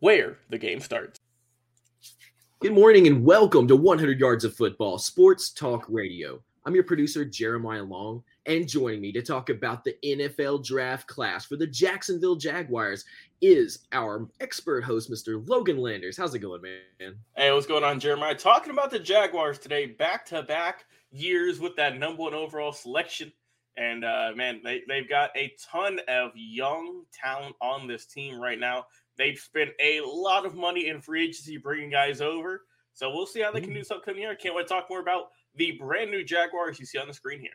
where the game starts. Good morning and welcome to 100 Yards of Football Sports Talk Radio. I'm your producer, Jeremiah Long, and joining me to talk about the NFL draft class for the Jacksonville Jaguars is our expert host, Mr. Logan Landers. How's it going, man? Hey, what's going on, Jeremiah? Talking about the Jaguars today, back to back years with that number one overall selection. And uh, man, they, they've got a ton of young talent on this team right now. They've spent a lot of money in free agency bringing guys over. So we'll see how they can mm. do something here. Can't wait to talk more about the brand new Jaguars you see on the screen here.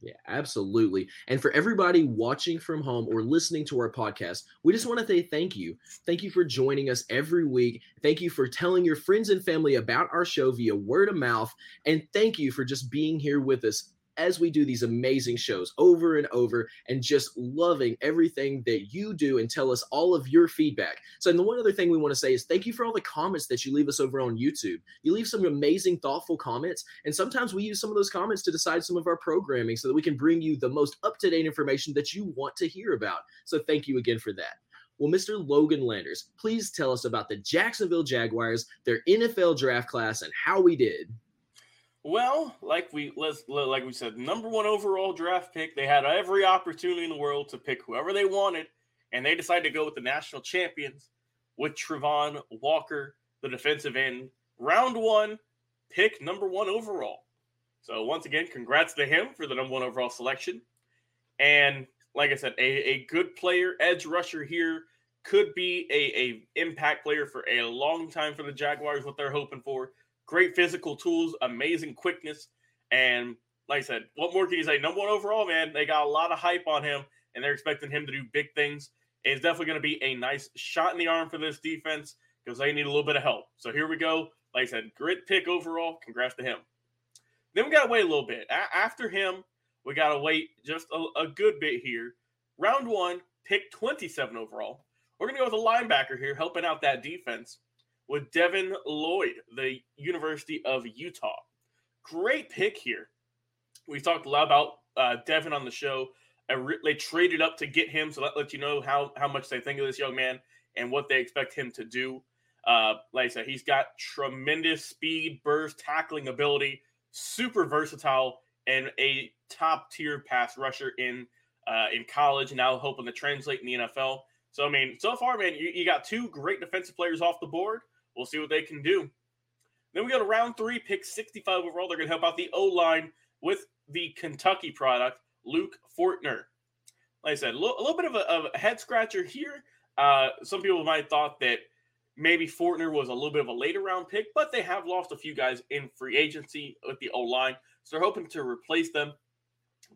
Yeah, absolutely. And for everybody watching from home or listening to our podcast, we just want to say thank you. Thank you for joining us every week. Thank you for telling your friends and family about our show via word of mouth. And thank you for just being here with us as we do these amazing shows over and over and just loving everything that you do and tell us all of your feedback. So, and the one other thing we want to say is thank you for all the comments that you leave us over on YouTube. You leave some amazing, thoughtful comments, and sometimes we use some of those comments to decide some of our programming so that we can bring you the most up to date information that you want to hear about. So, thank you again for that. Well, Mr. Logan Landers, please tell us about the Jacksonville Jaguars, their NFL draft class, and how we did. Well, like we like we said, number one overall draft pick. They had every opportunity in the world to pick whoever they wanted, and they decided to go with the national champions with Travon Walker, the defensive end. Round one, pick number one overall. So once again, congrats to him for the number one overall selection. And like I said, a, a good player, edge rusher here, could be a, a impact player for a long time for the Jaguars. What they're hoping for great physical tools, amazing quickness, and like I said, what more can you say? Number one overall, man. They got a lot of hype on him, and they're expecting him to do big things. It's definitely going to be a nice shot in the arm for this defense because they need a little bit of help. So here we go. Like I said, great pick overall. Congrats to him. Then we got to wait a little bit. A- after him, we got to wait just a, a good bit here. Round one, pick 27 overall. We're going to go with a linebacker here, helping out that defense with Devin Lloyd, the University of Utah. Great pick here. We talked a lot about uh, Devin on the show. They traded up to get him, so that lets you know how, how much they think of this young man and what they expect him to do. Uh, like I said, he's got tremendous speed, burst, tackling ability, super versatile, and a top tier pass rusher in uh, in college. Now hoping to translate in the NFL. So I mean, so far, man, you, you got two great defensive players off the board. We'll see what they can do. Then we go to round three, pick 65 overall. They're going to help out the O line with the Kentucky product, Luke Fortner. Like I said, a little, bit of a, of a, head scratcher here. Uh, some people might have thought that maybe Fortner was a little bit of a later round pick, but they have lost a few guys in free agency with the O line. So they're hoping to replace them.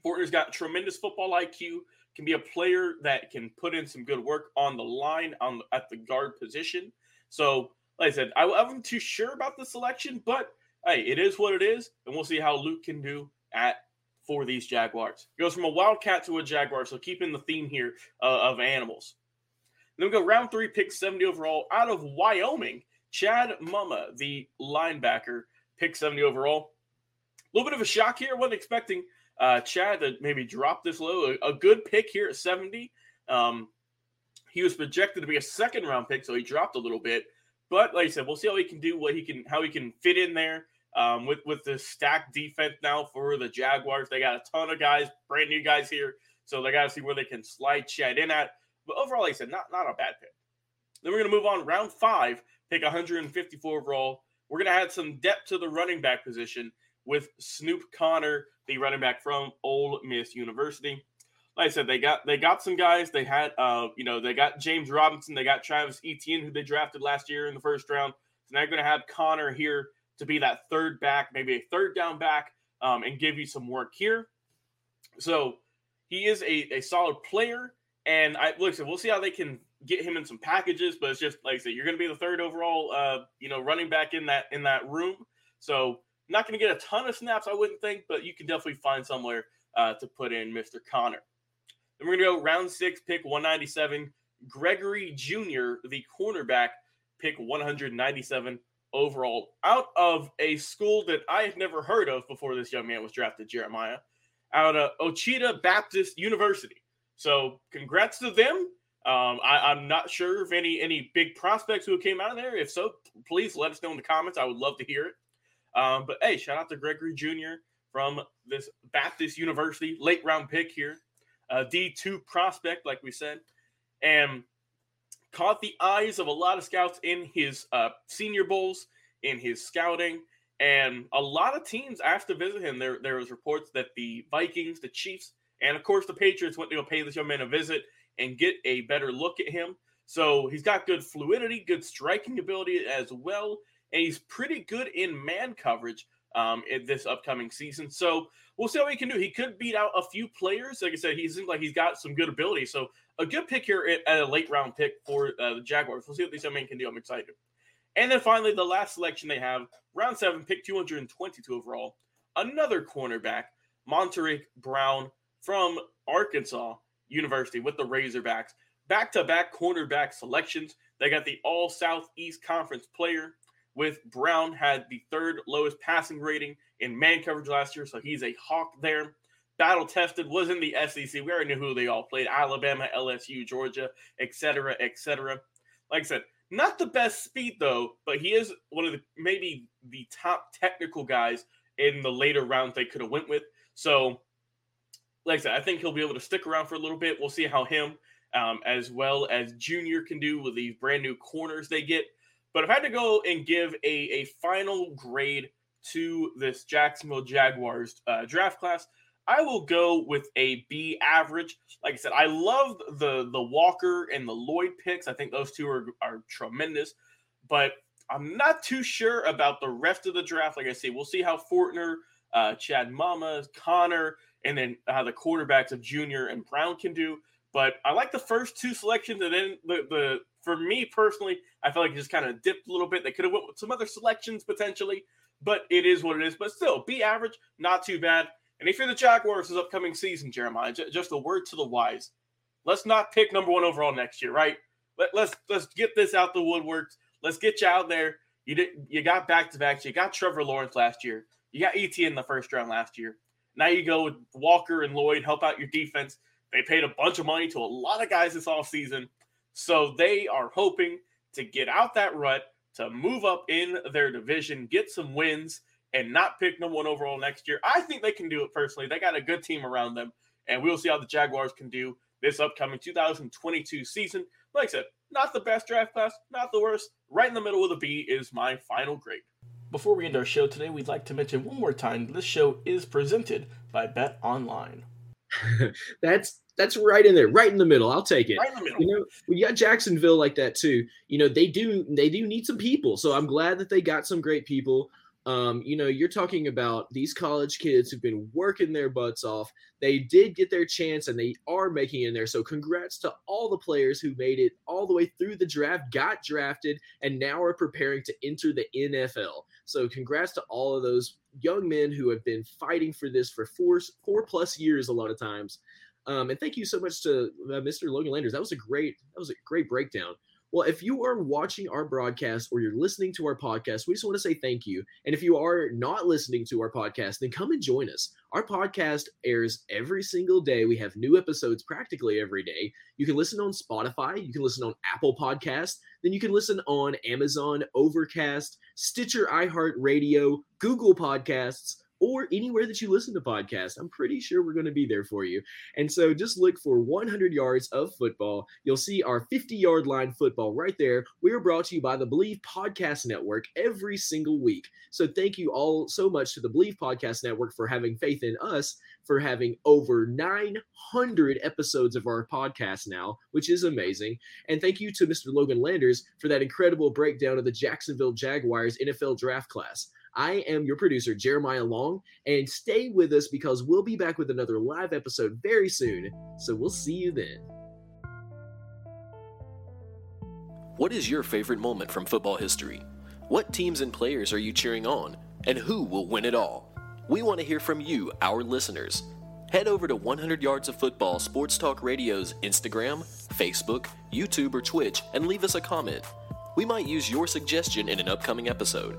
Fortner's got tremendous football IQ, can be a player that can put in some good work on the line on at the guard position. So like I said, I, wasn't too sure about the selection, but hey, it is what it is, and we'll see how Luke can do at for these Jaguars. It goes from a Wildcat to a Jaguar, so keeping the theme here uh, of animals. Then we go round three, pick 70 overall out of Wyoming. Chad Muma, the linebacker, pick 70 overall. A little bit of a shock here. Wasn't expecting uh, Chad to maybe drop this low. A, a good pick here at 70. Um, he was projected to be a second round pick, so he dropped a little bit. But like I said, we'll see how he can do what he can, how he can fit in there Um, with with the stacked defense now for the Jaguars, they got a ton of guys, brand new guys here, so they got to see where they can slide Chad in at. But overall, like I said, not not a bad pick. Then we're gonna move on round five, pick 154 overall. We're gonna add some depth to the running back position with Snoop Conner, the running back from Ole Miss University. Like I said, they got they got some guys. They had uh, you know, they got James Robinson, they got Travis Etienne, who they drafted last year in the first round. So now you're gonna have Conner here to be that third back, maybe a third down back, um, and give you some work here. So he is a, a solid player. And I listen, we'll see how they can get him in some packages, but it's just like I said, you're gonna be the third overall uh, you know, running back in that in that room. So not gonna get a ton of snaps, I wouldn't think, but you can definitely find somewhere uh, to put in Mr. Conner. We're gonna go round six, pick 197. Gregory Junior, the cornerback, pick 197 overall out of a school that I had never heard of before this young man was drafted, Jeremiah, out of Ouachita Baptist University. So congrats to them. Um, I, am not sure if any any big prospects who came out of there. If so, please let us know in the comments. I would love to hear it. Um, but hey, shout out to Gregory Junior from this Baptist University, late round pick here, uh, D2 prospect, like we said, and caught the eyes of a lot of scouts in his uh, senior bowls, in his scouting, and a lot of teams asked to visit him. There, there was reports that the Vikings, the Chiefs, and of course the Patriots went to go pay this young man a visit and get a better look at him. So he's got good fluidity, good striking ability as well, and he's pretty good in man coverage um, in this upcoming season. So we'll see how he can do. He could beat out a few players. Like I said, he seems like he's got some good ability. So a good pick here at, a late round pick for uh, the Jaguars. We'll see what these young man can do. I'm excited. And then finally, the last selection they have, round seven, pick 222 overall, another cornerback, Montaric Brown from Arkansas University with the Razorbacks. Back to back cornerback selections. They got the All Southeast Conference player with Brown had the third lowest passing rating in man coverage last year, so he's a hawk there. Battle tested was in the SEC. We already knew who they all played: Alabama, LSU, Georgia, etc., etc. Like I said, not the best speed though, but he is one of the maybe the top technical guys in the later rounds they could have went with. So, like I said, I think he'll be able to stick around for a little bit. We'll see how him, um, as well as Junior, can do with these brand new corners they get. But if I had to go and give a, a final grade to this Jacksonville Jaguars uh, draft class, I will go with a B average. Like I said, I love the the Walker and the Lloyd picks. I think those two are, are tremendous, but I'm not too sure about the rest of the draft. Like I say, we'll see how Fortner, uh, Chad Muma, Conner, and then how the quarterbacks of Junior and Brown can do. But I like the first two selections, and then the the for me personally, I feel like it just kind of dipped a little bit. They could have went with some other selections potentially, but it is what it is. But still, B average, not too bad. And if you're the Jaguars this upcoming season, Jeremiah, j- just a word to the wise. Let's not pick number one overall next year, right? Let, let's let's get this out the woodworks. Let's get you out there. You did you got back to backs. You got Trevor Lawrence last year. You got ET in the first round last year. Now you go with Walker and Lloyd, help out your defense. They paid a bunch of money to a lot of guys this off season. So they are hoping to get out that rut, to move up in their division, get some wins, and not pick number one overall next year. I think they can do it personally. They got a good team around them, and we'll see how the Jaguars can do this upcoming 2022 season. Like I said, not the best draft class, not the worst. Right in the middle of the B is my final grade. Before we end our show today, we'd like to mention one more time this show is presented by Bet Online. That's that's right in there, right in the middle. I'll take it. Right in the middle. You know, we got Jacksonville like that too. You know, they do they do need some people. So I'm glad that they got some great people. Um, you know, you're talking about these college kids who've been working their butts off. They did get their chance and they are making it in there. So congrats to all the players who made it all the way through the draft, got drafted, and now are preparing to enter the NFL. So congrats to all of those young men who have been fighting for this for four four plus years a lot of times. Um, and thank you so much to uh, Mr. Logan Landers. That was a great that was a great breakdown. Well, if you are watching our broadcast or you're listening to our podcast, we just want to say thank you. And if you are not listening to our podcast, then come and join us. Our podcast airs every single day. We have new episodes practically every day. You can listen on Spotify, you can listen on Apple Podcast, then you can listen on Amazon, Overcast, Stitcher, iHeartRadio, Google Podcasts, or anywhere that you listen to podcasts. I'm pretty sure we're going to be there for you. And so just look for 100 yards of football. You'll see our 50 yard line football right there. We are brought to you by the Bleav Podcast Network every single week. So thank you all so much to the Bleav Podcast Network for having faith in us, for having over 900 episodes of our podcast now, which is amazing. And thank you to Mr. Logan Landers for that incredible breakdown of the Jacksonville Jaguars NFL draft class. I am your producer, Jeremiah Long, and stay with us because we'll be back with another live episode very soon. So we'll see you then. What is your favorite moment from football history? What teams and players are you cheering on? And who will win it all? We want to hear from you, our listeners. Head over to 100 Yards of Football Sports Talk Radio's Instagram, Facebook, YouTube, or Twitch and leave us a comment. We might use your suggestion in an upcoming episode.